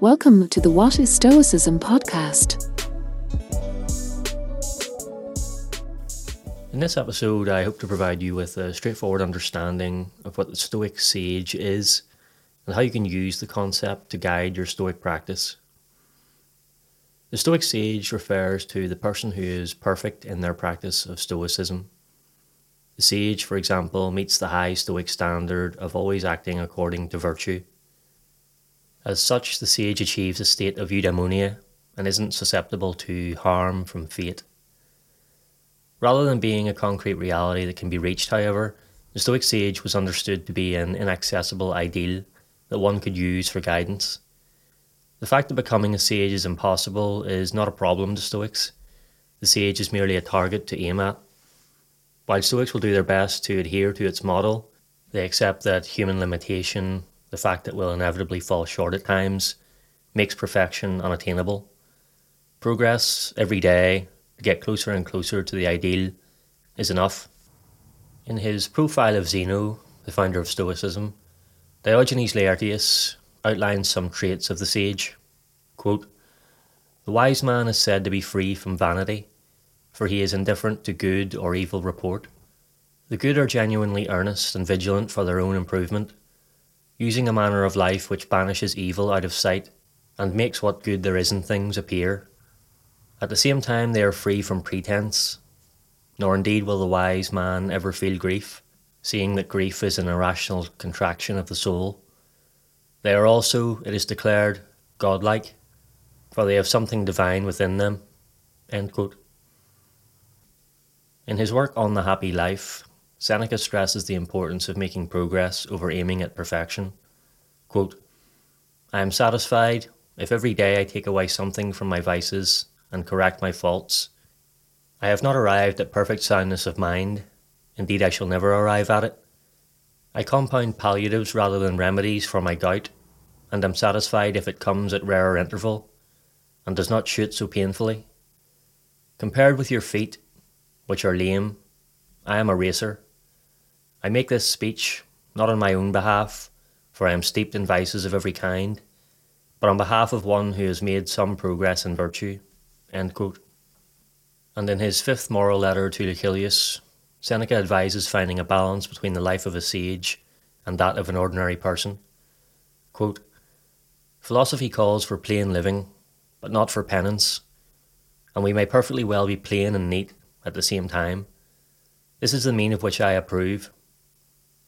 Welcome to the What is Stoicism podcast. In this episode, I hope to provide you with a straightforward understanding of what the Stoic sage is and how you can use the concept to guide your Stoic practice. The Stoic sage refers to the person who is perfect in their practice of Stoicism. The sage, for example, meets the high Stoic standard of always acting according to virtue. As such, the sage achieves a state of eudaimonia and isn't susceptible to harm from fate. Rather than being a concrete reality that can be reached, however, the Stoic sage was understood to be an inaccessible ideal that one could use for guidance. The fact that becoming a sage is impossible is not a problem to Stoics. The sage is merely a target to aim at. While Stoics will do their best to adhere to its model, they accept that human limitation, the fact that we'll inevitably fall short at times, makes perfection unattainable. Progress every day to get closer and closer to the ideal is enough. In his profile of Zeno, the founder of Stoicism, Diogenes Laertius outlines some traits of the sage. Quote, the wise man is said to be free from vanity, for he is indifferent to good or evil report. The good are genuinely earnest and vigilant for their own improvement, using a manner of life which banishes evil out of sight and makes what good there is in things appear. At the same time, they are free from pretense, nor indeed will the wise man ever feel grief, seeing that grief is an irrational contraction of the soul. They are also, it is declared, godlike, for they have something divine within them. In his work on the happy life, Seneca stresses the importance of making progress over aiming at perfection. Quote, I am satisfied if every day I take away something from my vices and correct my faults. I have not arrived at perfect soundness of mind. Indeed, I shall never arrive at it. I compound palliatives rather than remedies for my gout, and am satisfied if it comes at rarer interval, and does not shoot so painfully. Compared with your feet, which are lame, I am a racer. I make this speech not on my own behalf, for I am steeped in vices of every kind, but on behalf of one who has made some progress in virtue. And in his fifth moral letter to Lucilius, Seneca advises finding a balance between the life of a sage and that of an ordinary person. Quote, Philosophy calls for plain living, but not for penance, and we may perfectly well be plain and neat at the same time. This is the mean of which I approve.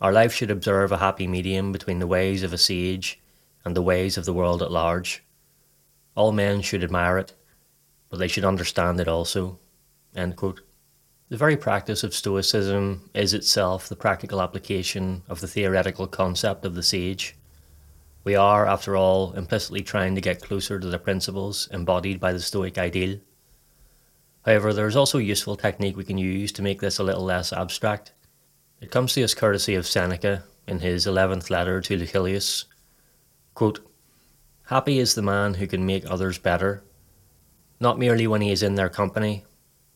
Our life should observe a happy medium between the ways of a sage and the ways of the world at large. All men should admire it, but they should understand it also. The very practice of Stoicism is itself the practical application of the theoretical concept of the sage. We are, after all, implicitly trying to get closer to the principles embodied by the Stoic ideal. However, there is also a useful technique we can use to make this a little less abstract. It comes to us courtesy of Seneca in his eleventh letter to Lucilius. Quote, Happy is the man who can make others better not merely when he is in their company,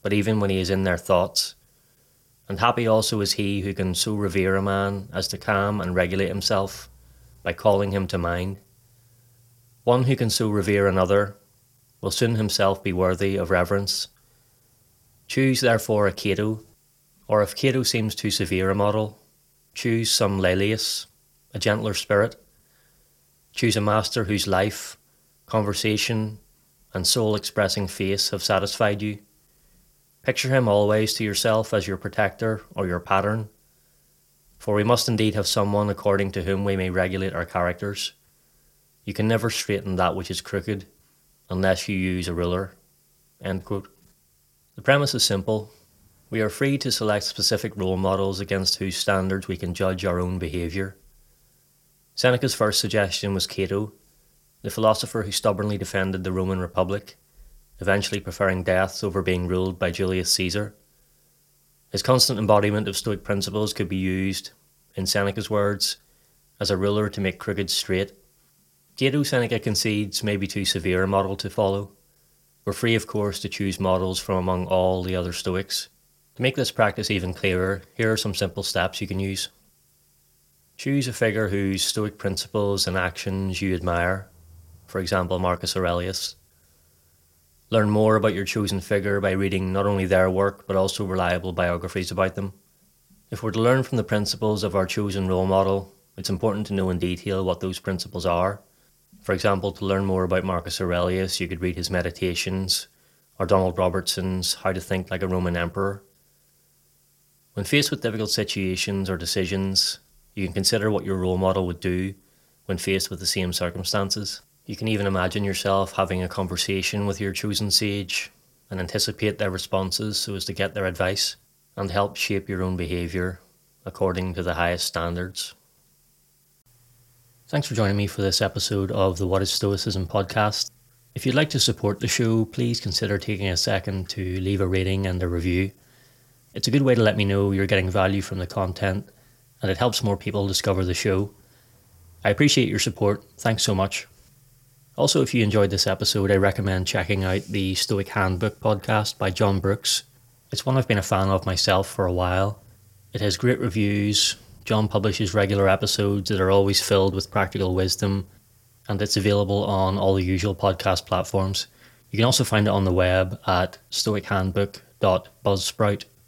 but even when he is in their thoughts. And happy also is he who can so revere a man as to calm and regulate himself by calling him to mind. One who can so revere another will soon himself be worthy of reverence. Choose therefore a Cato, or if Cato seems too severe a model, choose some Laelius, a gentler spirit. Choose a master whose life, conversation, and soul expressing face have satisfied you. Picture him always to yourself as your protector or your pattern, for we must indeed have someone according to whom we may regulate our characters. You can never straighten that which is crooked unless you use a ruler. The premise is simple. We are free to select specific role models against whose standards we can judge our own behaviour. Seneca's first suggestion was Cato, the philosopher who stubbornly defended the Roman Republic, eventually preferring death over being ruled by Julius Caesar. His constant embodiment of Stoic principles could be used, in Seneca's words, as a ruler to make crooked straight. Cato Seneca concedes may be too severe a model to follow. We're free, of course, to choose models from among all the other Stoics. To make this practice even clearer, here are some simple steps you can use. Choose a figure whose Stoic principles and actions you admire for example, Marcus Aurelius. Learn more about your chosen figure by reading not only their work, but also reliable biographies about them. If we're to learn from the principles of our chosen role model, it's important to know in detail what those principles are. For example, to learn more about Marcus Aurelius, you could read his Meditations, or Donald Robertson's How to Think Like a Roman Emperor. When faced with difficult situations or decisions, you can consider what your role model would do when faced with the same circumstances. You can even imagine yourself having a conversation with your chosen sage and anticipate their responses so as to get their advice and help shape your own behaviour according to the highest standards. Thanks for joining me for this episode of the What is Stoicism podcast. If you'd like to support the show, please consider taking a second to leave a rating and a review. It's a good way to let me know you're getting value from the content and it helps more people discover the show. I appreciate your support. Thanks so much. Also, if you enjoyed this episode, I recommend checking out the Stoic Handbook podcast by John Brooks. It's one I've been a fan of myself for a while. It has great reviews. John publishes regular episodes that are always filled with practical wisdom, and it's available on all the usual podcast platforms. You can also find it on the web at stoichandbook.buzzsprout.com.